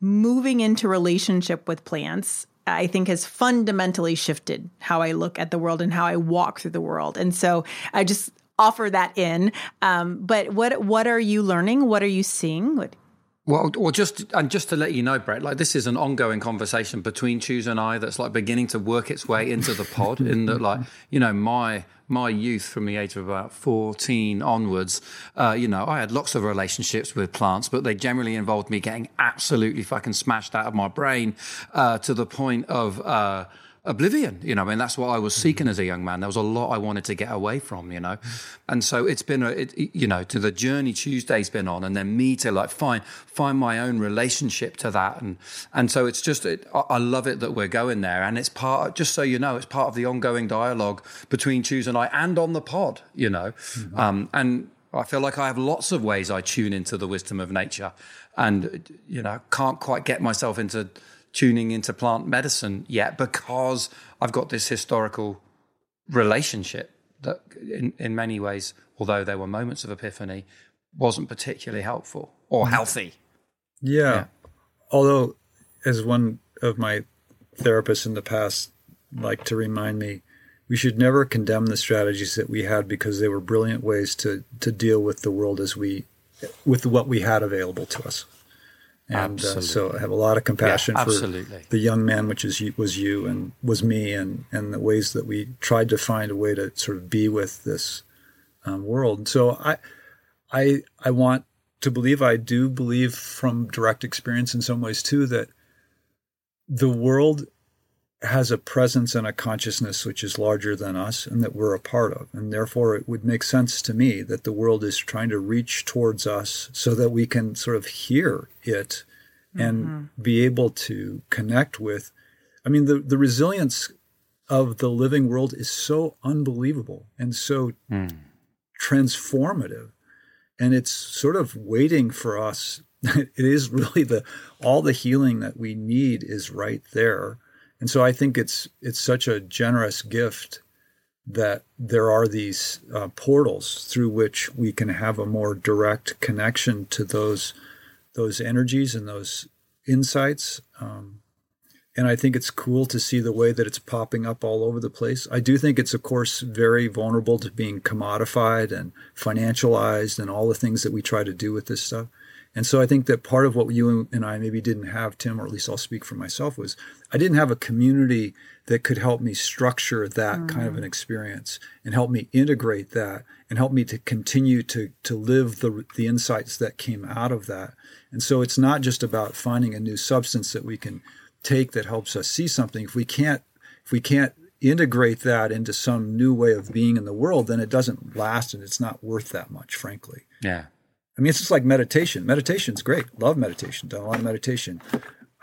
Speaker 2: moving into relationship with plants I think has fundamentally shifted how I look at the world and how I walk through the world. And so I just offer that in. Um, but what what are you learning? What are you seeing? What
Speaker 1: well, or just and just to let you know, Brett, like this is an ongoing conversation between Tues and I that's like beginning to work its way into the pod. in that, like you know, my my youth from the age of about fourteen onwards, uh, you know, I had lots of relationships with plants, but they generally involved me getting absolutely fucking smashed out of my brain uh, to the point of. Uh, oblivion. You know, I mean, that's what I was seeking as a young man. There was a lot I wanted to get away from, you know. And so it's been, a, it, you know, to the journey Tuesday's been on, and then me to like find find my own relationship to that, and and so it's just, it, I love it that we're going there, and it's part. Just so you know, it's part of the ongoing dialogue between Tuesday and I, and on the pod, you know, mm-hmm. um, and. I feel like I have lots of ways I tune into the wisdom of nature, and you know can't quite get myself into tuning into plant medicine yet because I've got this historical relationship that, in, in many ways, although there were moments of epiphany, wasn't particularly helpful or mm. healthy.
Speaker 3: Yeah. yeah. Although, as one of my therapists in the past like to remind me, we should never condemn the strategies that we had because they were brilliant ways to to deal with the world as we with what we had available to us. And uh, so I have a lot of compassion yeah, for the young man, which is was you and was me, and and the ways that we tried to find a way to sort of be with this um, world. So I, I, I want to believe. I do believe from direct experience in some ways too that the world has a presence and a consciousness which is larger than us and that we're a part of. And therefore, it would make sense to me that the world is trying to reach towards us so that we can sort of hear it and mm-hmm. be able to connect with. I mean, the, the resilience of the living world is so unbelievable and so mm. transformative. And it's sort of waiting for us. it is really the all the healing that we need is right there and so I think it's it's such a generous gift that there are these uh, portals through which we can have a more direct connection to those those energies and those insights. Um, and I think it's cool to see the way that it's popping up all over the place. I do think it's, of course, very vulnerable to being commodified and financialized and all the things that we try to do with this stuff. And so I think that part of what you and I maybe didn't have, Tim, or at least I'll speak for myself, was I didn't have a community that could help me structure that mm. kind of an experience and help me integrate that and help me to continue to to live the the insights that came out of that. And so it's not just about finding a new substance that we can take that helps us see something. If we can't if we can't integrate that into some new way of being in the world then it doesn't last and it's not worth that much frankly.
Speaker 1: Yeah.
Speaker 3: I mean it's just like meditation. Meditation's great. Love meditation. Done a lot of meditation.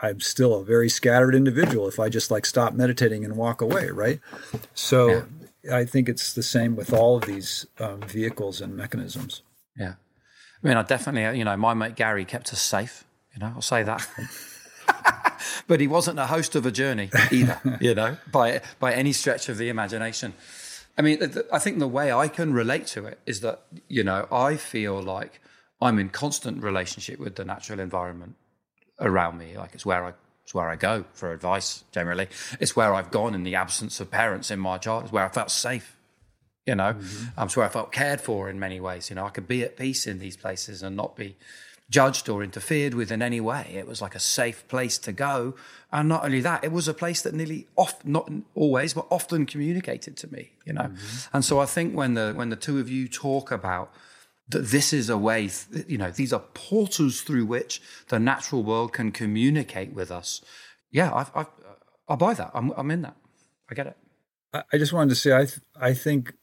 Speaker 3: I'm still a very scattered individual if i just like stop meditating and walk away right? So yeah. i think it's the same with all of these um, vehicles and mechanisms.
Speaker 1: Yeah. I mean i definitely you know my mate gary kept us safe you know i'll say that but he wasn't a host of a journey either, you know, by by any stretch of the imagination. I mean, I think the way I can relate to it is that you know I feel like I'm in constant relationship with the natural environment around me. Like it's where I it's where I go for advice. Generally, it's where I've gone in the absence of parents in my childhood. It's where I felt safe. You know, mm-hmm. um, it's where I felt cared for in many ways. You know, I could be at peace in these places and not be judged or interfered with in any way. It was like a safe place to go. And not only that, it was a place that nearly off, not always, but often communicated to me, you know? Mm-hmm. And so I think when the, when the two of you talk about that this is a way, you know, these are portals through which the natural world can communicate with us. Yeah, I've, I've, I buy that. I'm, I'm in that. I get it.
Speaker 3: I just wanted to say, I, th- I think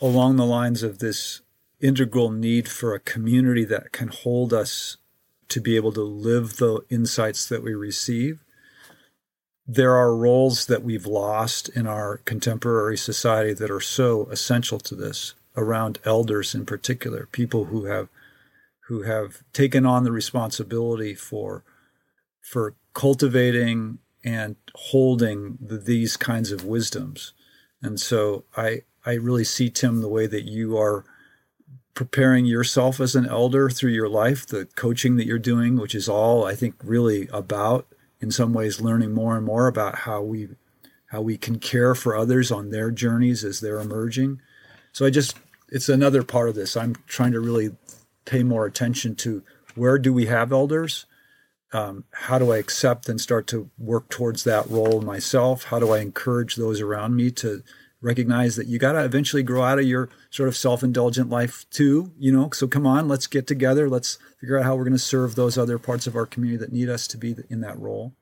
Speaker 3: along the lines of this integral need for a community that can hold us to be able to live the insights that we receive. There are roles that we've lost in our contemporary society that are so essential to this around elders in particular, people who have who have taken on the responsibility for for cultivating and holding the, these kinds of wisdoms. And so I I really see Tim the way that you are preparing yourself as an elder through your life, the coaching that you're doing, which is all I think really about in some ways learning more and more about how we how we can care for others on their journeys as they're emerging. So I just it's another part of this. I'm trying to really pay more attention to where do we have elders? Um, how do I accept and start to work towards that role myself? How do I encourage those around me to recognize that you got to eventually grow out of your sort of self-indulgent life too you know? So come on let's get together. Let's figure out how we're going to serve those other parts of our community that need us to be in that role.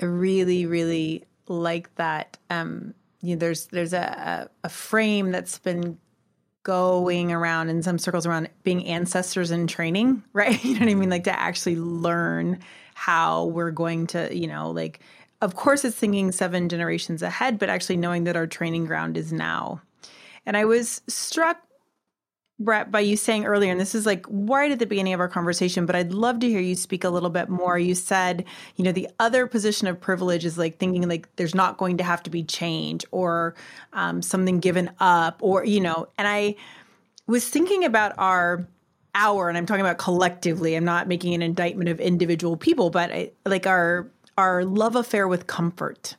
Speaker 2: I really really like that um you know there's there's a a frame that's been going around in some circles around being ancestors in training right? You know what i mean? Like to actually learn how we're going to you know like of course, it's thinking seven generations ahead, but actually knowing that our training ground is now. And I was struck, Brett, by you saying earlier, and this is like right at the beginning of our conversation, but I'd love to hear you speak a little bit more. You said, you know, the other position of privilege is like thinking like there's not going to have to be change or um, something given up, or, you know, and I was thinking about our our and i'm talking about collectively i'm not making an indictment of individual people but I, like our our love affair with comfort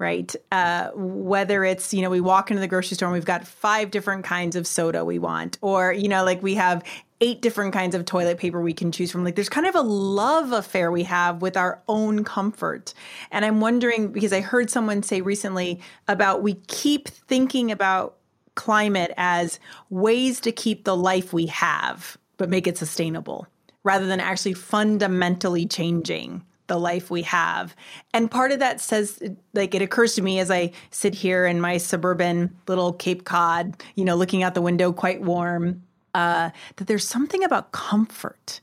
Speaker 2: right? Uh, whether it's, you know, we walk into the grocery store and we've got five different kinds of soda we want, or, you know, like we have eight different kinds of toilet paper we can choose from. Like there's kind of a love affair we have with our own comfort. And I'm wondering, because I heard someone say recently about we keep thinking about climate as ways to keep the life we have, but make it sustainable rather than actually fundamentally changing the life we have. And part of that says, like, it occurs to me as I sit here in my suburban little Cape Cod, you know, looking out the window, quite warm, uh, that there's something about comfort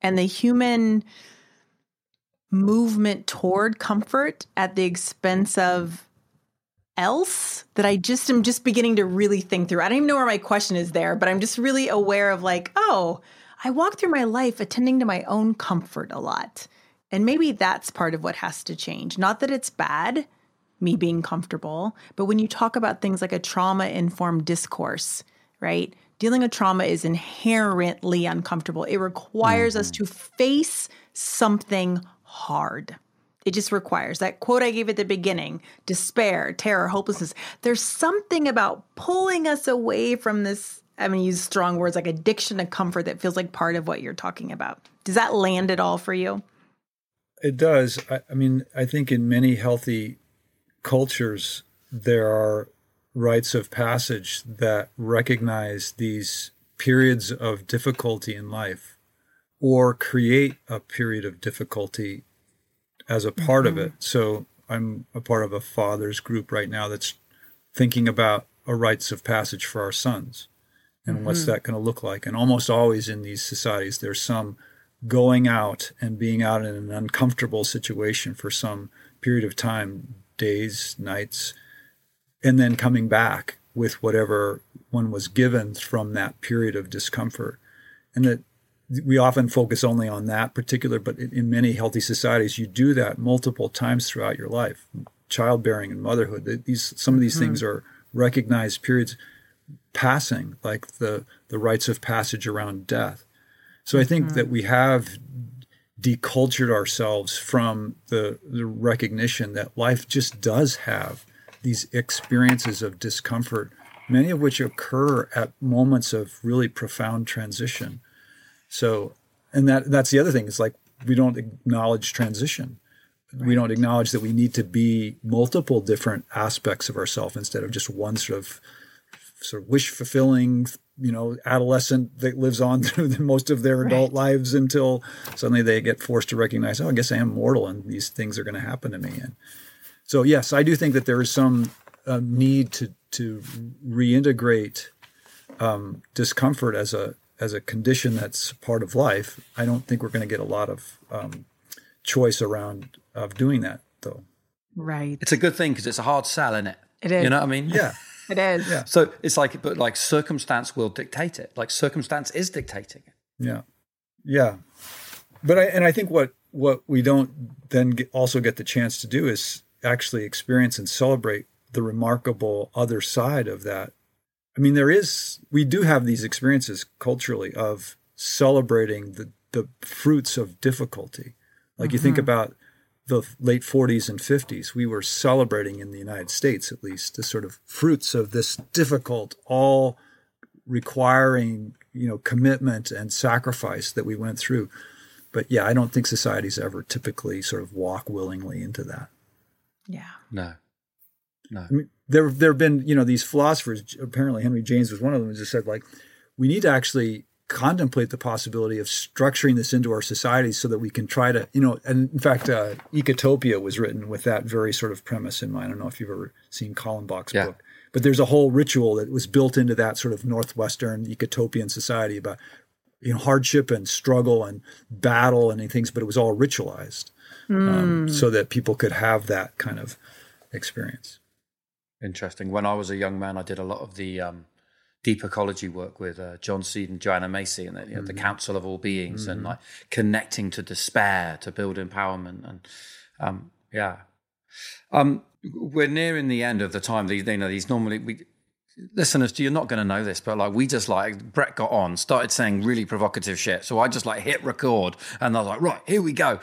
Speaker 2: and the human movement toward comfort at the expense of else that I just am just beginning to really think through. I don't even know where my question is there, but I'm just really aware of like, oh, I walk through my life attending to my own comfort a lot. And maybe that's part of what has to change. Not that it's bad, me being comfortable, but when you talk about things like a trauma informed discourse, right? Dealing with trauma is inherently uncomfortable. It requires mm-hmm. us to face something hard. it just requires that quote I gave at the beginning despair, terror, hopelessness. There's something about pulling us away from this. I'm going to use strong words like addiction to comfort that feels like part of what you're talking about. Does that land at all for you?
Speaker 3: It does. I, I mean, I think in many healthy cultures, there are rites of passage that recognize these periods of difficulty in life or create a period of difficulty as a part mm-hmm. of it. So I'm a part of a father's group right now that's thinking about a rites of passage for our sons and mm-hmm. what's that going to look like. And almost always in these societies, there's some going out and being out in an uncomfortable situation for some period of time, days, nights, and then coming back with whatever one was given from that period of discomfort. And that we often focus only on that particular, but in many healthy societies, you do that multiple times throughout your life. Childbearing and motherhood, these some of these mm-hmm. things are recognized periods passing, like the the rites of passage around death. So I think mm-hmm. that we have decultured ourselves from the, the recognition that life just does have these experiences of discomfort, many of which occur at moments of really profound transition. So, and that that's the other thing. It's like we don't acknowledge transition. Right. We don't acknowledge that we need to be multiple different aspects of ourselves instead of just one sort of sort of wish fulfilling, you know, adolescent that lives on through the, most of their adult right. lives until suddenly they get forced to recognize, oh, I guess I am mortal and these things are going to happen to me. And so, yes, I do think that there is some uh, need to to reintegrate um, discomfort as a as a condition that's part of life, I don't think we're going to get a lot of um, choice around of doing that, though.
Speaker 2: Right.
Speaker 1: It's a good thing because it's a hard sell, isn't it?
Speaker 2: It is.
Speaker 1: You know what I mean?
Speaker 3: Yeah.
Speaker 2: It is.
Speaker 3: Yeah.
Speaker 1: So it's like, but like circumstance will dictate it. Like circumstance is dictating it.
Speaker 3: Yeah. Yeah. But I, and I think what, what we don't then get, also get the chance to do is actually experience and celebrate the remarkable other side of that I mean, there is, we do have these experiences culturally of celebrating the, the fruits of difficulty. Like mm-hmm. you think mm-hmm. about the late 40s and 50s, we were celebrating in the United States, at least, the sort of fruits of this difficult, all requiring, you know, commitment and sacrifice that we went through. But yeah, I don't think societies ever typically sort of walk willingly into that.
Speaker 2: Yeah.
Speaker 1: No. No.
Speaker 3: I mean, there there have been you know these philosophers. Apparently, Henry James was one of them. Who just said like, we need to actually contemplate the possibility of structuring this into our society so that we can try to you know. And in fact, uh, Ecotopia was written with that very sort of premise in mind. I don't know if you've ever seen Callenbach's yeah. book, but there's a whole ritual that was built into that sort of northwestern ecotopian society about you know hardship and struggle and battle and things, but it was all ritualized mm. um, so that people could have that kind of experience.
Speaker 1: Interesting. When I was a young man, I did a lot of the um, deep ecology work with uh, John Seed and Joanna Macy and the, you know, mm-hmm. the Council of All Beings mm-hmm. and like connecting to despair to build empowerment. And um, yeah. Um, we're nearing the end of the time. These, you know, these normally, we, listeners, you're not going to know this, but like we just like Brett got on, started saying really provocative shit. So I just like hit record and I was like, right, here we go.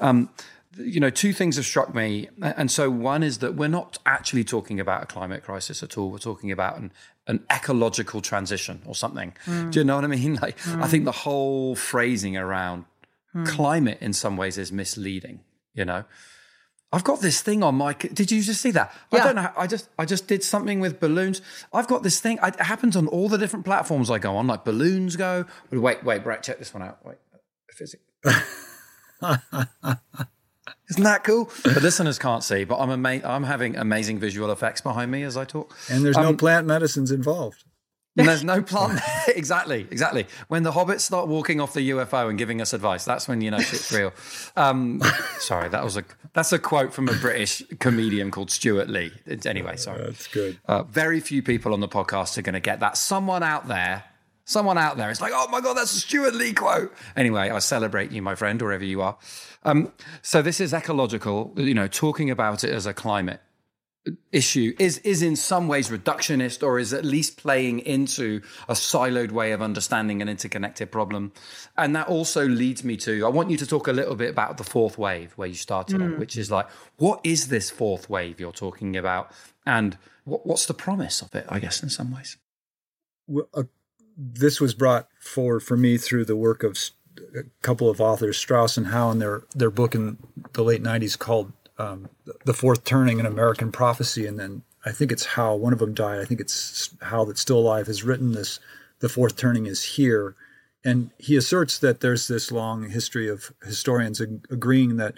Speaker 1: Um, you know, two things have struck me. And so one is that we're not actually talking about a climate crisis at all. We're talking about an, an ecological transition or something. Mm. Do you know what I mean? Like, mm. I think the whole phrasing around mm. climate in some ways is misleading, you know? I've got this thing on my. Did you just see that? Yeah. I don't know. I just I just did something with balloons. I've got this thing. It happens on all the different platforms I go on. Like balloons go. Wait, wait, Brett, check this one out. Wait, physics. Isn't that cool? The listeners can't see, but I'm ama- I'm having amazing visual effects behind me as I talk.
Speaker 3: And there's um, no plant medicines involved.
Speaker 1: And there's no plant. exactly, exactly. When the hobbits start walking off the UFO and giving us advice, that's when you know shit's real. Um, sorry, that was a that's a quote from a British comedian called Stewart Lee. Anyway, sorry.
Speaker 3: That's good.
Speaker 1: Uh, very few people on the podcast are going to get that. Someone out there someone out there is like, oh my God, that's a Stewart Lee quote. Anyway, I celebrate you, my friend, wherever you are. Um, so this is ecological, you know, talking about it as a climate issue is is in some ways reductionist or is at least playing into a siloed way of understanding an interconnected problem and that also leads me to i want you to talk a little bit about the fourth wave where you started mm. which is like what is this fourth wave you're talking about and what, what's the promise of it i guess in some ways
Speaker 3: well, uh, this was brought forward for me through the work of a couple of authors strauss and howe in their their book in the late 90s called um, the fourth turning in American prophecy, and then I think it's Howe. One of them died. I think it's Howe that's still alive has written this. The fourth turning is here, and he asserts that there's this long history of historians ag- agreeing that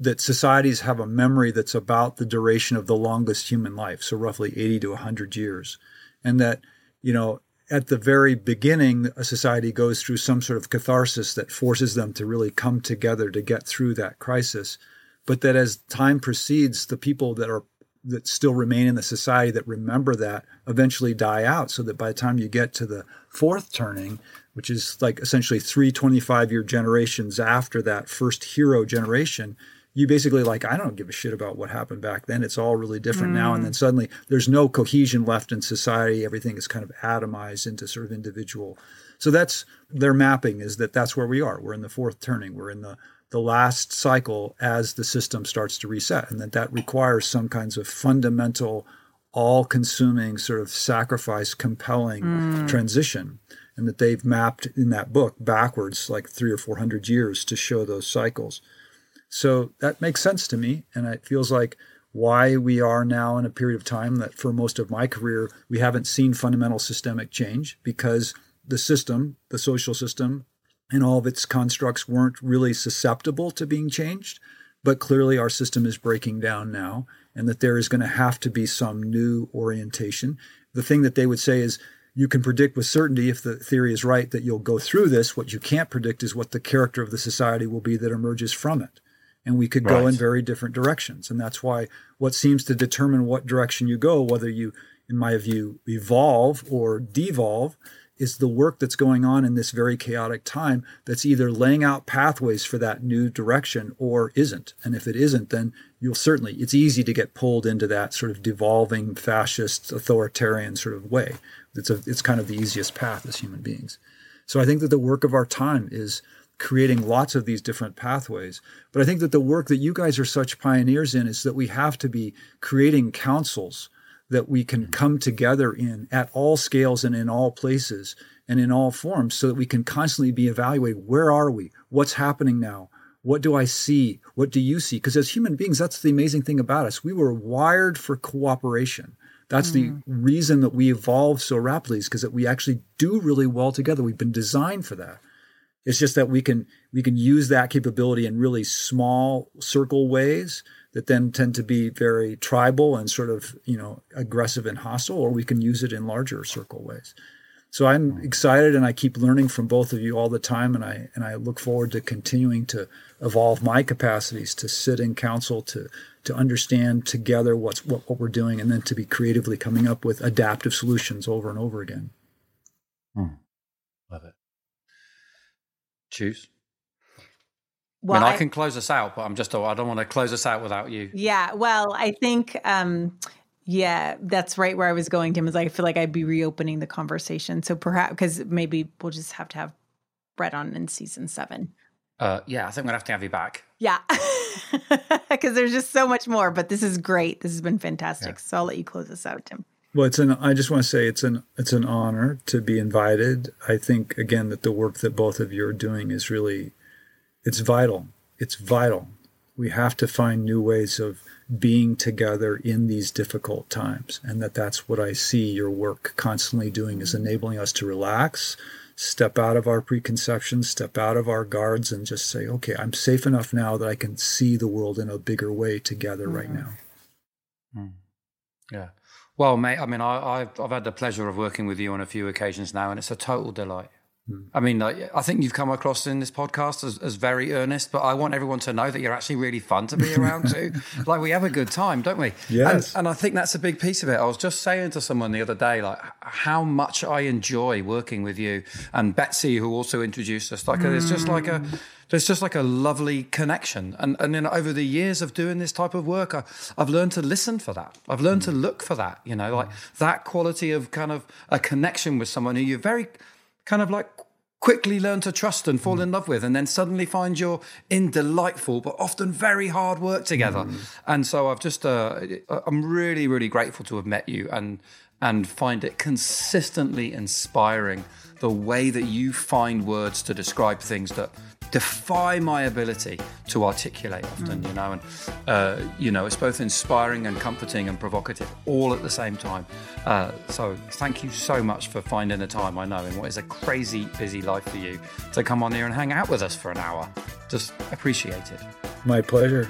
Speaker 3: that societies have a memory that's about the duration of the longest human life, so roughly 80 to 100 years, and that you know at the very beginning, a society goes through some sort of catharsis that forces them to really come together to get through that crisis. But that as time proceeds, the people that are that still remain in the society that remember that eventually die out so that by the time you get to the fourth turning which is like essentially three 25 year generations after that first hero generation you basically like i don't give a shit about what happened back then it's all really different mm. now and then mm. suddenly there's no cohesion left in society everything is kind of atomized into sort of individual so that's their mapping is that that's where we are we're in the fourth turning we're in the the last cycle as the system starts to reset, and that that requires some kinds of fundamental, all-consuming sort of sacrifice, compelling mm. transition, and that they've mapped in that book backwards like three or four hundred years to show those cycles. So that makes sense to me, and it feels like why we are now in a period of time that for most of my career we haven't seen fundamental systemic change because the system, the social system, and all of its constructs weren't really susceptible to being changed. But clearly, our system is breaking down now, and that there is going to have to be some new orientation. The thing that they would say is you can predict with certainty if the theory is right that you'll go through this. What you can't predict is what the character of the society will be that emerges from it. And we could right. go in very different directions. And that's why what seems to determine what direction you go, whether you, in my view, evolve or devolve, is the work that's going on in this very chaotic time that's either laying out pathways for that new direction or isn't. And if it isn't, then you'll certainly, it's easy to get pulled into that sort of devolving fascist authoritarian sort of way. It's, a, it's kind of the easiest path as human beings. So I think that the work of our time is creating lots of these different pathways. But I think that the work that you guys are such pioneers in is that we have to be creating councils that we can come together in at all scales and in all places and in all forms so that we can constantly be evaluating where are we? What's happening now? What do I see? What do you see? Because as human beings, that's the amazing thing about us. We were wired for cooperation. That's mm. the reason that we evolve so rapidly is because that we actually do really well together. We've been designed for that. It's just that we can we can use that capability in really small circle ways that then tend to be very tribal and sort of you know aggressive and hostile, or we can use it in larger circle ways. So I'm excited, and I keep learning from both of you all the time, and I and I look forward to continuing to evolve my capacities to sit in council to to understand together what's what, what we're doing, and then to be creatively coming up with adaptive solutions over and over again.
Speaker 1: Hmm. Love it. Tues.
Speaker 2: Well,
Speaker 1: I mean, I, I, can close us out, but I'm just, I don't want to close us out without you.
Speaker 2: Yeah. Well, I think, um, yeah, that's right where I was going, Tim, is I feel like I'd be reopening the conversation. So perhaps, because maybe we'll just have to have Brett on in season seven.
Speaker 1: Uh, yeah, I think we're going to have to have you back.
Speaker 2: Yeah. Because there's just so much more, but this is great. This has been fantastic. Yeah. So I'll let you close us out, Tim.
Speaker 3: Well, it's an. I just want to say it's an. It's an honor to be invited. I think again that the work that both of you are doing is really it's vital. It's vital. We have to find new ways of being together in these difficult times. And that that's what I see your work constantly doing is enabling us to relax, step out of our preconceptions, step out of our guards, and just say, okay, I'm safe enough now that I can see the world in a bigger way together mm-hmm. right now.
Speaker 1: Mm. Yeah. Well, mate, I mean, I, have I've had the pleasure of working with you on a few occasions now, and it's a total delight. Hmm. I mean, like, I think you've come across in this podcast as, as very earnest, but I want everyone to know that you're actually really fun to be around too. like we have a good time, don't we?
Speaker 3: Yes.
Speaker 1: And, and I think that's a big piece of it. I was just saying to someone the other day, like how much I enjoy working with you and Betsy, who also introduced us. Like it's just like a hmm. There's just like a lovely connection. And and then over the years of doing this type of work, I, I've learned to listen for that. I've learned to mm. look for that. You know, like mm. that quality of kind of a connection with someone who you're very kind of like quickly learn to trust and fall mm. in love with and then suddenly find you're in delightful but often very hard work together and so i've just uh, i'm really really grateful to have met you and and find it consistently inspiring the way that you find words to describe things that defy my ability to articulate often you know and uh, you know it's both inspiring and comforting and provocative all at the same time. Uh, so thank you so much for finding the time i know in what is a crazy busy life for you to come on here and hang out with us for an hour. Just appreciate it.
Speaker 3: My pleasure.